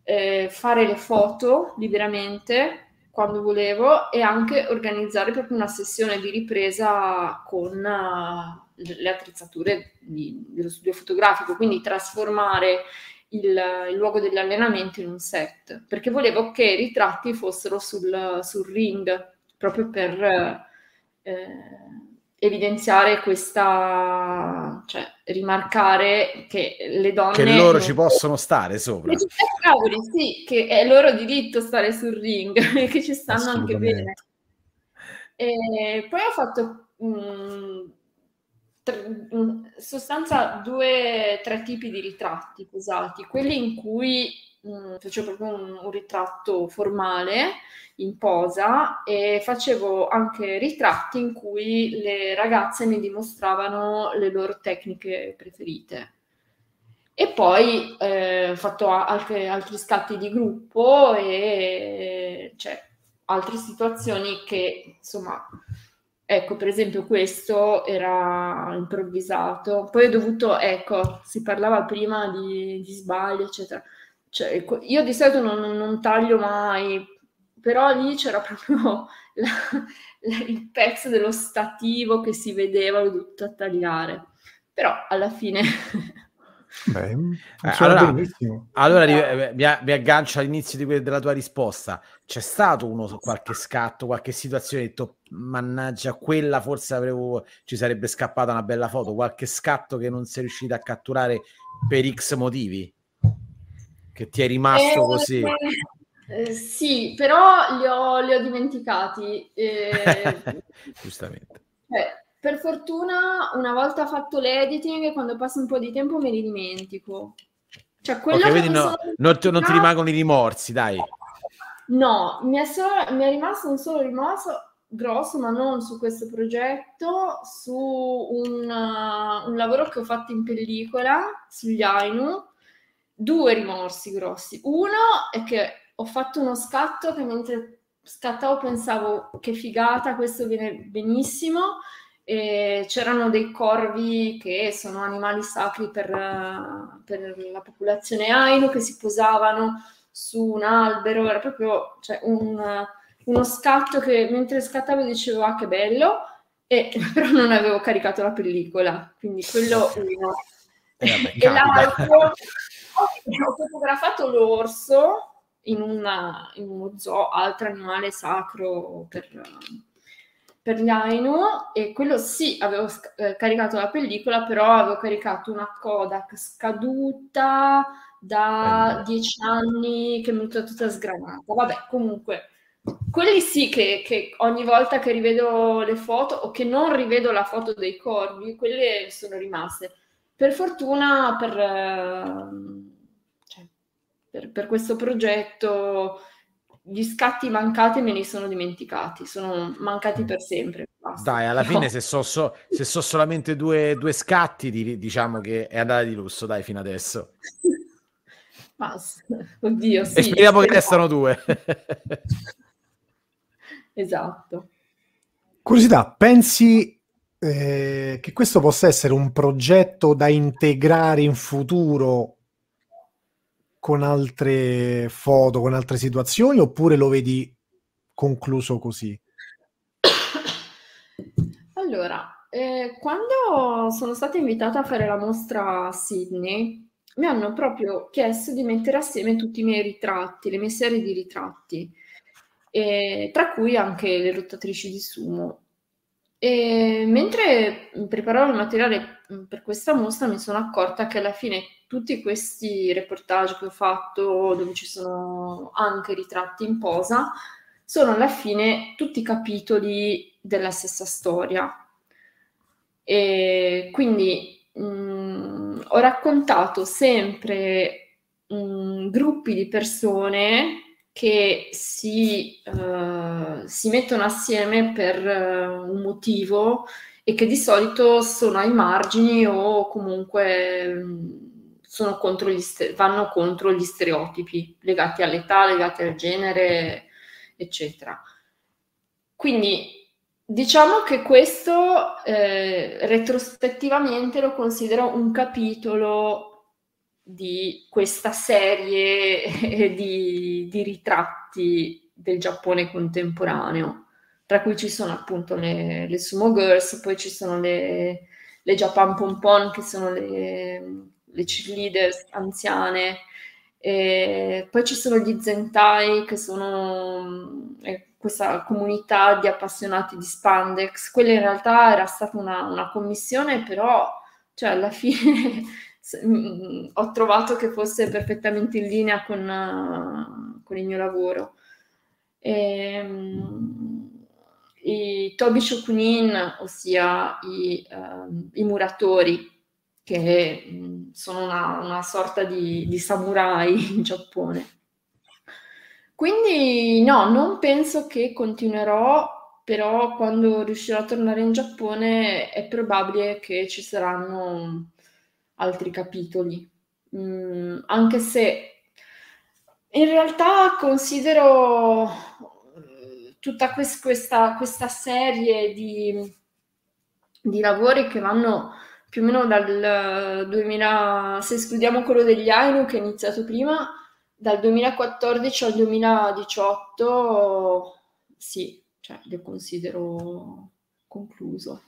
eh, fare le foto liberamente quando volevo e anche organizzare proprio una sessione di ripresa con uh, le attrezzature di, dello studio fotografico, quindi trasformare il, il, luogo dell'allenamento in un set, perché volevo che i ritratti fossero sul, sul ring, proprio per... Eh, evidenziare questa, cioè rimarcare che le donne... Che loro ci possono stare sopra. Che, cavoli, sì, che è loro diritto stare sul ring e che ci stanno anche bene. E poi ho fatto mh, in sostanza due, tre tipi di ritratti pesati, quelli in cui mh, facevo proprio un, un ritratto formale in posa e facevo anche ritratti in cui le ragazze mi dimostravano le loro tecniche preferite. E poi eh, ho fatto anche altri scatti di gruppo e cioè, altre situazioni che insomma Ecco, per esempio, questo era improvvisato. Poi ho dovuto, ecco, si parlava prima di, di sbagli, eccetera. Cioè, io di solito non, non, taglio mai però lì c'era proprio la, la, il pezzo dello stativo che si vedeva, l'ho dovuto tagliare. Però alla fine Beh, eh, allora, allora eh, mi, mi, aggancio all'inizio di que- della tua risposta. C'è stato uno, qualche scatto, qualche situazione, detto, mannaggia, quella forse avevo, ci sarebbe scappata una bella foto, qualche scatto che non sei riuscita a catturare per X motivi? Che ti è rimasto eh, così? Eh, sì, però li ho, li ho dimenticati. Eh, Giustamente. Eh, per fortuna, una volta fatto l'editing, quando passa un po' di tempo me li dimentico. Cioè, quello okay, che no, non, ti, non, ti, rimangono i rimorsi, dai. No, mi è, solo, mi è rimasto un solo rimorso grosso, ma non su questo progetto, su un, uh, un lavoro che ho fatto in pellicola sugli Ainu. Due rimorsi grossi. Uno è che ho fatto uno scatto che mentre scattavo pensavo che figata, questo viene benissimo e c'erano dei corvi che sono animali sacri per, per, la popolazione Ainu che si posavano su un albero, era proprio cioè, un, uno scatto che mentre scattavo dicevo ah che bello, e, però non avevo caricato la pellicola, quindi quello uno. Eh, e l'altro ho, fotografato l'orso in, una, in uno zoo, altro animale sacro per per gli Ainu e quello sì, avevo eh, caricato la pellicola, però avevo caricato una Kodak scaduta da dieci anni che mi è tutta sgranata. Vabbè, comunque, quelli sì che, che, ogni volta che rivedo le foto o che non rivedo la foto dei corvi, quelle sono rimaste. Per fortuna, per, cioè, per, per questo progetto gli scatti mancati me li sono dimenticati, sono mancati per sempre. Basta. Dai, alla no. fine se sono so, so, solamente due, due scatti, di, diciamo che è andata di lusso, dai, fino adesso. Basta. Oddio, sì. E speriamo che restano due. esatto. Curiosità, pensi eh, che questo possa essere un progetto da integrare in futuro con altre foto, con altre situazioni, oppure lo vedi concluso così? Allora, eh, quando sono stata invitata a fare la mostra a Sydney, mi hanno proprio chiesto di mettere assieme tutti i miei ritratti, le mie serie di ritratti, eh, tra cui anche le rottatrici di sumo. E mentre preparavo il materiale per questa mostra mi sono accorta che alla fine tutti questi reportage che ho fatto, dove ci sono anche ritratti in posa, sono alla fine tutti capitoli della stessa storia. E quindi mh, mm, ho raccontato sempre mh, mm, gruppi di persone che si, uh, si mettono assieme per uh, un motivo e che di solito sono ai margini o comunque um, contro st- vanno contro gli stereotipi legati all'età, legati al genere, eccetera. Quindi diciamo che questo eh, retrospettivamente lo considero un capitolo di questa serie di, di, ritratti del Giappone contemporaneo, tra cui ci sono appunto le, le Sumo Girls, poi ci sono le, le Japan Pompon, che sono le, le cheerleaders anziane, e poi ci sono gli Zentai, che sono questa comunità di appassionati di spandex. Quella in realtà era stata una, una commissione, però cioè, alla fine Mm, ho trovato che fosse perfettamente in linea con, uh, con il mio lavoro. E, um, I Tobi Shokunin, ossia i, uh, i muratori, che um, sono una, una sorta di, di samurai in Giappone. Quindi no, non penso che continuerò, però quando riuscirò a tornare in Giappone è probabile che ci saranno altri capitoli, mm, anche se in realtà considero eh, tutta quest- questa, questa, serie di, di, lavori che vanno più o meno dal 2000, se escludiamo quello degli Ainu che è iniziato prima, dal 2014 al 2018 sì, cioè lo considero concluso.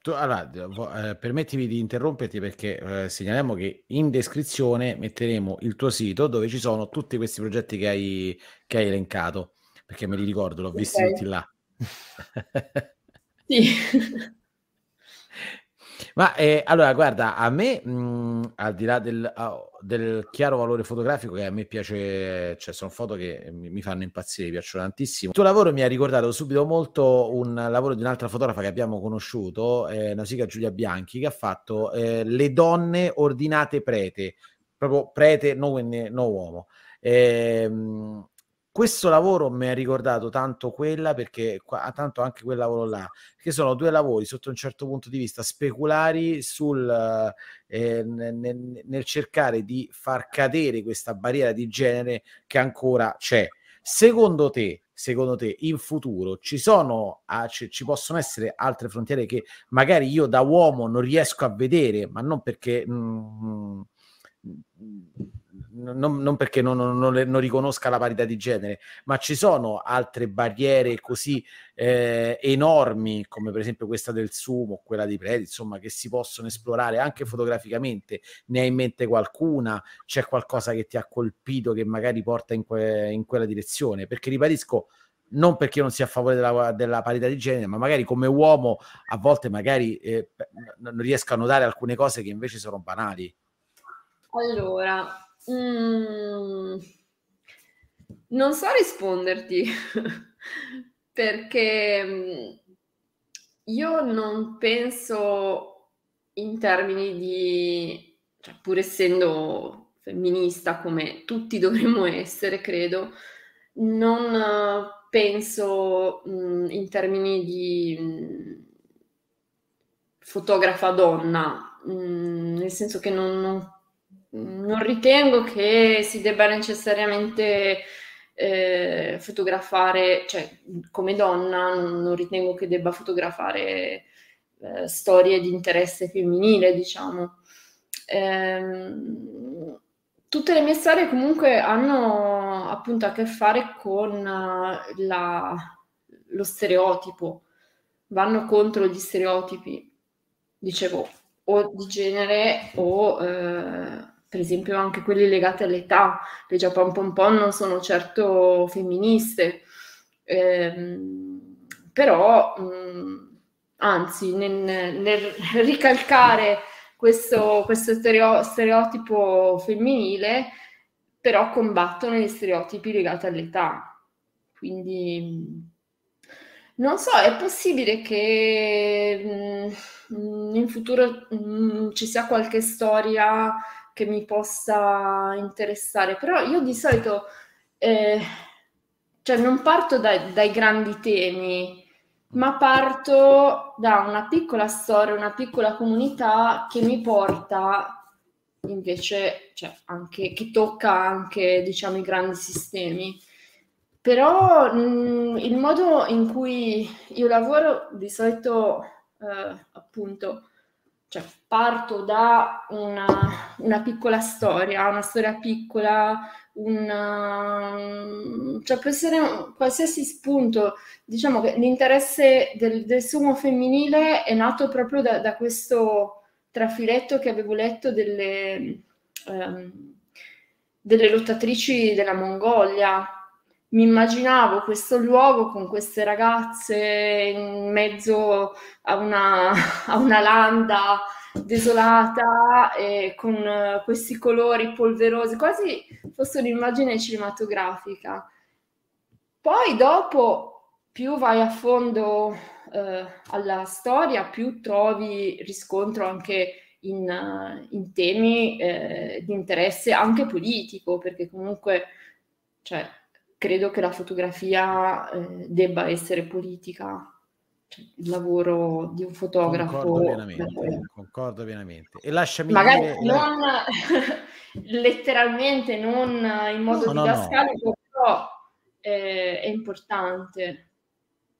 Tu, allora, eh, permettimi di interromperti perché eh, segnaliamo che in descrizione metteremo il tuo sito dove ci sono tutti questi progetti che hai, che hai elencato, perché me li ricordo, l'ho okay. visti tutti là. sì. Ma eh, allora, guarda, a me, mh, mhmm, al di là del, uh, del, chiaro valore fotografico, che a me piace, cioè sono foto che mi, mi, fanno impazzire, mi piacciono tantissimo. Il tuo lavoro mi ha ricordato subito molto un lavoro di un'altra fotografa che abbiamo conosciuto, eh, Nausicaa Giulia Bianchi, che ha fatto eh, Le donne ordinate prete, proprio prete, no, no uomo. Eh, questo lavoro mi ha ricordato tanto quella perché tanto anche quel lavoro là che sono due lavori sotto un certo punto di vista speculari sul eh, nel, nel, cercare di far cadere questa barriera di genere che ancora c'è. Secondo te secondo te in futuro ci sono ah, ci, ci, possono essere altre frontiere che magari io da uomo non riesco a vedere ma non perché mm, non, non perché non, non, non, riconosca la parità di genere, ma ci sono altre barriere così eh, enormi, come per esempio questa del sumo, quella di Predi, insomma, che si possono esplorare anche fotograficamente. Ne hai in mente qualcuna? C'è qualcosa che ti ha colpito che magari porta in, que- in quella direzione? Perché ribadisco, non perché non sia a favore della, della, parità di genere, ma magari come uomo a volte magari eh, non riesco a notare alcune cose che invece sono banali. Allora, mm, non so risponderti perché mm, io non penso in termini di, cioè, pur essendo femminista come tutti dovremmo essere, credo, non penso mh, mm, in termini di mh, fotografa donna, mh, nel senso che non, non non ritengo che si debba necessariamente eh, fotografare, cioè come donna non ritengo che debba fotografare eh, storie di interesse femminile, diciamo. Ehm, tutte le mie storie comunque hanno appunto a che fare con la, lo stereotipo, vanno contro gli stereotipi, dicevo, o di genere o eh, per esempio anche quelli legati all'età, le Japan Pom Pom non sono certo femministe, ehm, però mh, mm, anzi nel, nel, ricalcare questo, questo stereo, stereotipo femminile, però combattono gli stereotipi legati all'età. Quindi non so, è possibile che mh, mm, in futuro mh, mm, ci sia qualche storia che mi possa interessare, però io di solito eh, cioè non parto dai, dai grandi temi, ma parto da una piccola storia, una piccola comunità che mi porta invece, cioè anche, che tocca anche diciamo i grandi sistemi. Però mh, mm, il modo in cui io lavoro di solito eh, appunto cioè, parto da una, una, piccola storia, una storia piccola, una, cioè può essere qualsiasi spunto. Diciamo che l'interesse del, del sumo femminile è nato proprio da, da, questo trafiletto che avevo letto delle, um, delle lottatrici della Mongolia, mi immaginavo questo luogo con queste ragazze in mezzo a una, a una landa desolata e con questi colori polverosi, quasi fosse un'immagine cinematografica. Poi dopo, più vai a fondo eh, alla storia, più trovi riscontro anche in, in temi eh, di interesse anche politico, perché comunque cioè, credo che la fotografia eh, debba essere politica, cioè, il lavoro di un fotografo. Concordo pienamente, eh, concordo pienamente. E lasciami Magari dire... non letteralmente, non in modo no, didascalico, no, no. però eh, è importante.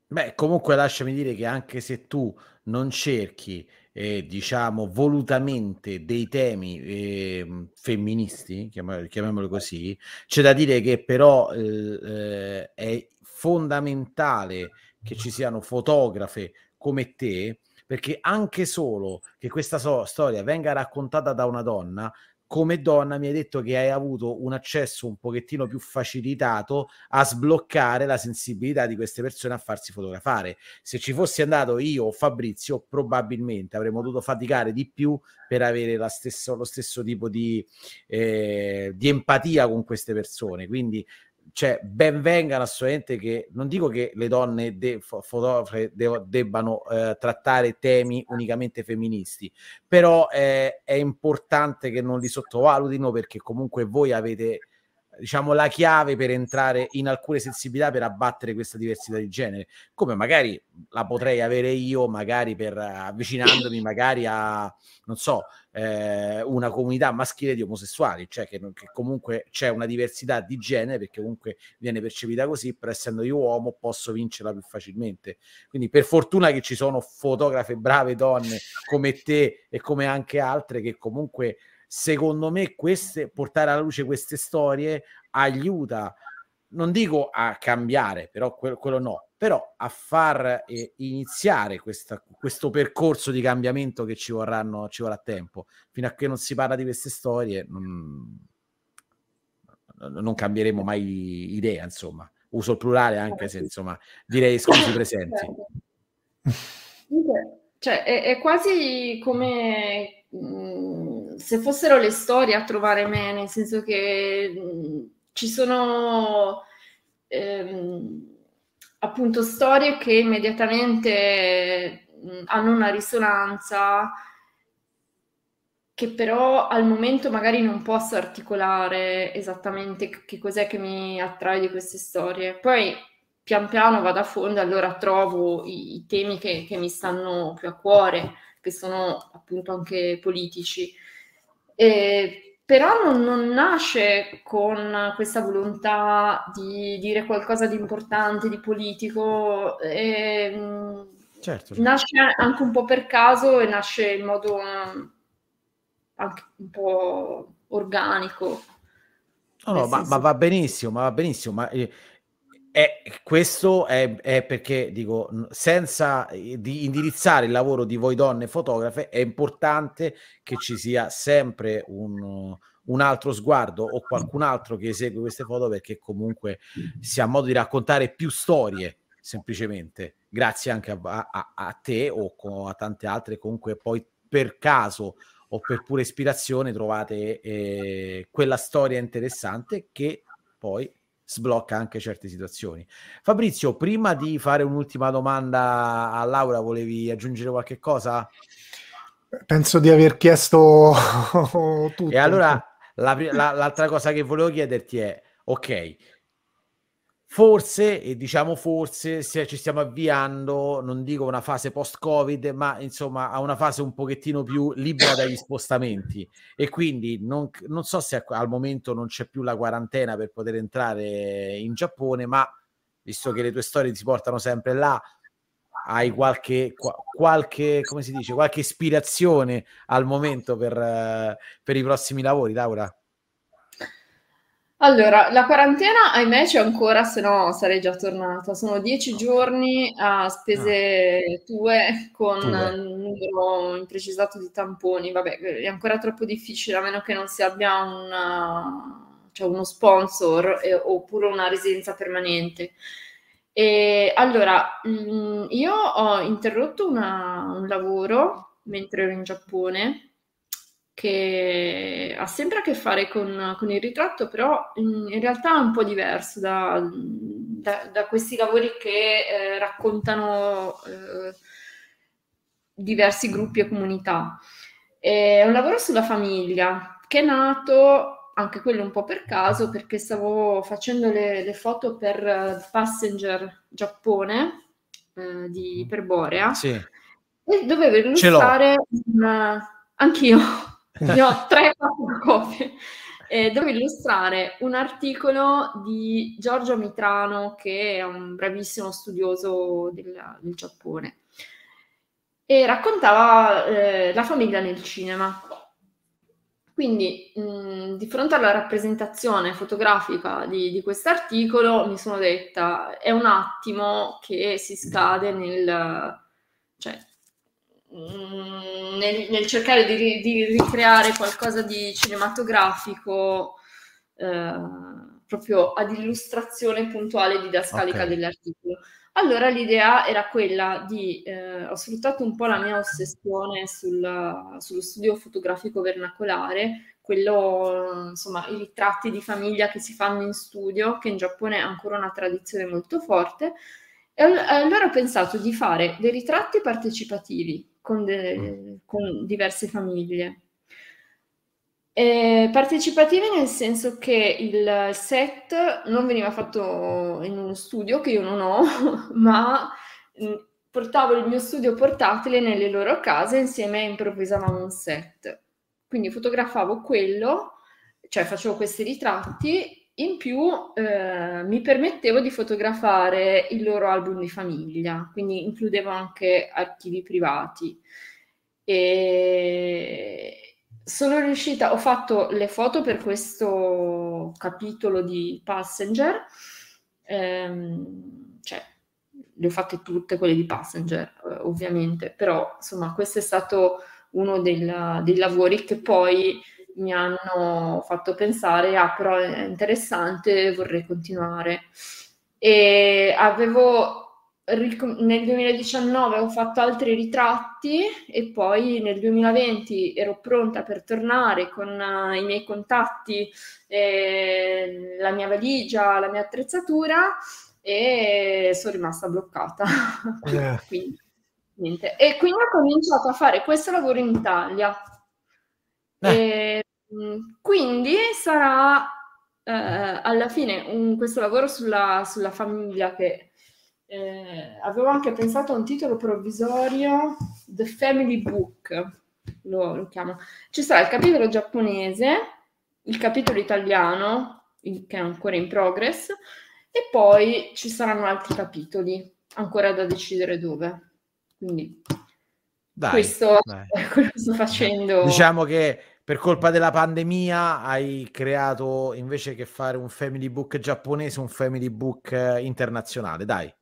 Beh, comunque lasciami dire che anche se tu non cerchi, eh, diciamo, volutamente dei temi eh, femministi, chiamiamoli così, c'è da dire che però eh, è fondamentale che ci siano fotografe come te, perché anche solo che questa so- storia venga raccontata da una donna come donna mi hai detto che hai avuto un accesso un pochettino più facilitato a sbloccare la sensibilità di queste persone a farsi fotografare. Se ci fossi andato io o Fabrizio, probabilmente avremmo dovuto faticare di più per avere stesso, lo stesso tipo di, eh, di empatia con queste persone. Quindi cioè, ben vengano assolutamente che non dico che le donne de- fotografe de- debbano eh, trattare temi unicamente femministi, però eh, è importante che non li sottovalutino perché comunque voi avete diciamo la chiave per entrare in alcune sensibilità per abbattere questa diversità di genere come magari la potrei avere io magari per avvicinandomi magari a non so eh, una comunità maschile di omosessuali, cioè che, che, comunque c'è una diversità di genere perché comunque viene percepita così, però essendo io uomo posso vincerla più facilmente. Quindi per fortuna che ci sono fotografe brave donne come te e come anche altre che comunque secondo me queste, portare alla luce queste storie aiuta non dico a cambiare, però quello, quello no, però a far eh, iniziare questa, questo percorso di cambiamento che ci, vorranno, ci vorrà tempo. Fino a che non si parla di queste storie, non, non cambieremo mai idea, insomma. Uso il plurale anche se, insomma, direi esclusi presenti. Cioè, è, è quasi come mh, mm, se fossero le storie a trovare me, nel senso che ci sono ehm, appunto storie che immediatamente hanno una risonanza che però al momento magari non posso articolare esattamente che cos'è che mi attrae di queste storie. Poi pian piano vado a fondo e allora trovo i, i temi che, che, mi stanno più a cuore, che sono appunto anche politici. E però non, non, nasce con questa volontà di dire qualcosa di importante, di politico, e, certo, certo. nasce anche un po' per caso e nasce in modo anche un po' organico. No, no, ma, ma, va benissimo, ma va benissimo, ma eh, è, questo è, è, perché dico, senza eh, di indirizzare il lavoro di voi donne fotografe, è importante che ci sia sempre un, un altro sguardo o qualcun altro che esegue queste foto perché comunque si ha modo di raccontare più storie semplicemente. Grazie anche a, a, a te o a tante altre. Comunque poi per caso o per pura ispirazione trovate eh, quella storia interessante che poi sblocca anche certe situazioni. Fabrizio, prima di fare un'ultima domanda a Laura, volevi aggiungere qualche cosa? Penso di aver chiesto tutto. E allora la, la, l'altra cosa che volevo chiederti è, ok, Forse, e diciamo forse, se ci stiamo avviando, non dico una fase post-Covid, ma insomma a una fase un pochettino più libera dagli spostamenti. E quindi non, non so se al momento non c'è più la quarantena per poter entrare in Giappone, ma visto che le tue storie ti portano sempre là, hai qualche, qualche come si dice, qualche ispirazione al momento per, per i prossimi lavori, Laura? Allora, la quarantena, ahimè, c'è ancora, se no sarei già tornata. Sono dieci giorni a spese ah. tue con un numero imprecisato di tamponi. Vabbè, è ancora troppo difficile a meno che non si abbia una, cioè uno sponsor eh, oppure una residenza permanente. E allora, mh, mm, io ho interrotto una, un lavoro mentre ero in Giappone che ha sempre a che fare con, con il ritratto, però in, realtà è un po' diverso da, da, da questi lavori che eh, raccontano eh, diversi gruppi e comunità. È un lavoro sulla famiglia che è nato anche quello un po' per caso perché stavo facendo le, le foto per Passenger Giappone eh, di Iperborea sì. e dovevo illustrare un... Anch'io ne ho tre quattro copie. eh, devo illustrare un articolo di Giorgio Mitrano, che è un bravissimo studioso del, del Giappone, e raccontava eh, la famiglia nel cinema. Quindi, mh, di fronte alla rappresentazione fotografica di, di questo articolo, mi sono detta, è un attimo che si scade nel... Cioè, nel, nel, cercare di, di, ricreare qualcosa di cinematografico eh, proprio ad illustrazione puntuale didascalica okay. dell'articolo. Allora l'idea era quella di, eh, ho sfruttato un po' la mia ossessione sul, sullo studio fotografico vernacolare, quello, insomma, i ritratti di famiglia che si fanno in studio, che in Giappone ha ancora una tradizione molto forte, e allora ho pensato di fare dei ritratti partecipativi con, de, mm. con diverse famiglie. Eh, partecipativi nel senso che il set non veniva fatto in uno studio che io non ho, ma mm, portavo il mio studio portatile nelle loro case insieme e improvvisavamo un set. Quindi fotografavo quello, cioè facevo questi ritratti, in più eh, mi permettevo di fotografare il loro album di famiglia, quindi includevo anche archivi privati. E sono riuscita, ho fatto le foto per questo capitolo di Passenger, ehm, cioè le ho fatte tutte quelle di Passenger, eh, ovviamente, però insomma questo è stato uno del, dei lavori che poi mi hanno fatto pensare, ah però è interessante, vorrei continuare. E avevo nel 2019 ho fatto altri ritratti e poi nel 2020 ero pronta per tornare con uh, i miei contatti, eh, la mia valigia, la mia attrezzatura e sono rimasta bloccata. Yeah. quindi, e quindi ho cominciato a fare questo lavoro in Italia. Eh. Quindi sarà eh, alla fine un, questo lavoro sulla, sulla famiglia che eh, avevo anche pensato a un titolo provvisorio, The Family Book, lo, lo chiamo. Ci sarà il capitolo giapponese, il capitolo italiano, che è ancora in progress, e poi ci saranno altri capitoli, ancora da decidere dove. Quindi dai, questo dai. è quello che sto facendo. Diciamo che per colpa della pandemia hai creato invece che fare un family book giapponese, un family book eh, internazionale, dai.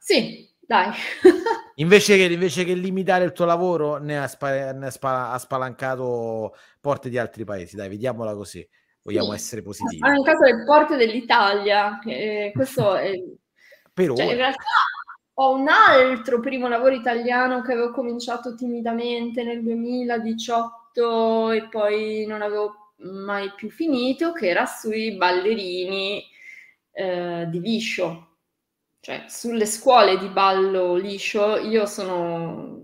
Sì, dai. invece, che, invece, che, limitare il tuo lavoro, ne ha, spa, ne ha, spa, ha, spalancato porte di altri paesi, dai, vediamola così. Vogliamo sì. essere positivi. Ha spalancato le porte dell'Italia, eh, questo è... per cioè, in realtà ho un altro primo lavoro italiano che avevo cominciato timidamente nel 2018 fatto e poi non avevo mai più finito, che era sui ballerini eh, di liscio. Cioè, sulle scuole di ballo liscio, io sono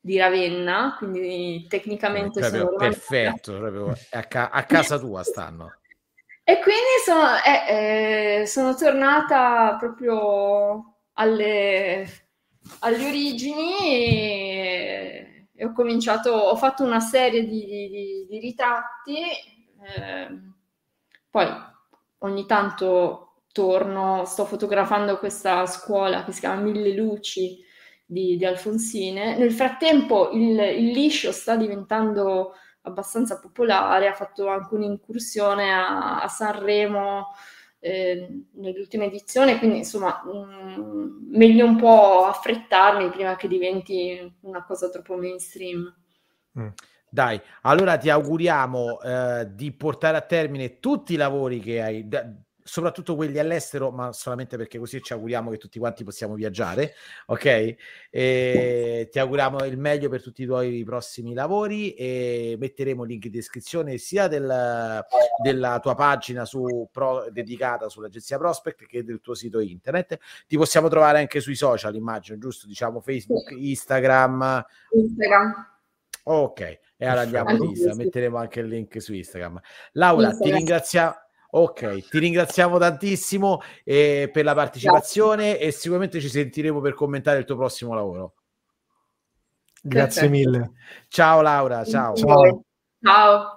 di Ravenna, quindi tecnicamente proprio sono perfetto, proprio a, ca- a, casa tua stanno. e quindi sono, eh, eh, sono tornata proprio alle, alle origini e ho cominciato, ho fatto una serie di, di, di ritratti, eh, poi ogni tanto torno, sto fotografando questa scuola che si chiama Mille Luci di, di Alfonsine. Nel frattempo il, il, liscio sta diventando abbastanza popolare, ha fatto anche un'incursione a, a Sanremo eh, nell'ultima edizione, quindi insomma mh, mm, meglio un po' affrettarmi prima che diventi una cosa troppo mainstream. Mm. Dai, allora ti auguriamo eh, di portare a termine tutti i lavori che hai, da, soprattutto quelli all'estero, ma solamente perché così ci auguriamo che tutti quanti possiamo viaggiare, ok? E ti auguriamo il meglio per tutti i tuoi prossimi lavori e metteremo link in descrizione sia del, della tua pagina su pro, dedicata sull'agenzia Prospect che del tuo sito internet. Ti possiamo trovare anche sui social, immagino, giusto? Diciamo Facebook, Instagram. Instagram. Ok, e allora andiamo di Instagram, metteremo anche il link su Instagram. Laura, Instagram. ti ringraziamo Ok, ti ringraziamo tantissimo eh, per la partecipazione Grazie. e sicuramente ci sentiremo per commentare il tuo prossimo lavoro. Grazie Perfetto. mille. Ciao Laura, ciao. Ciao. ciao.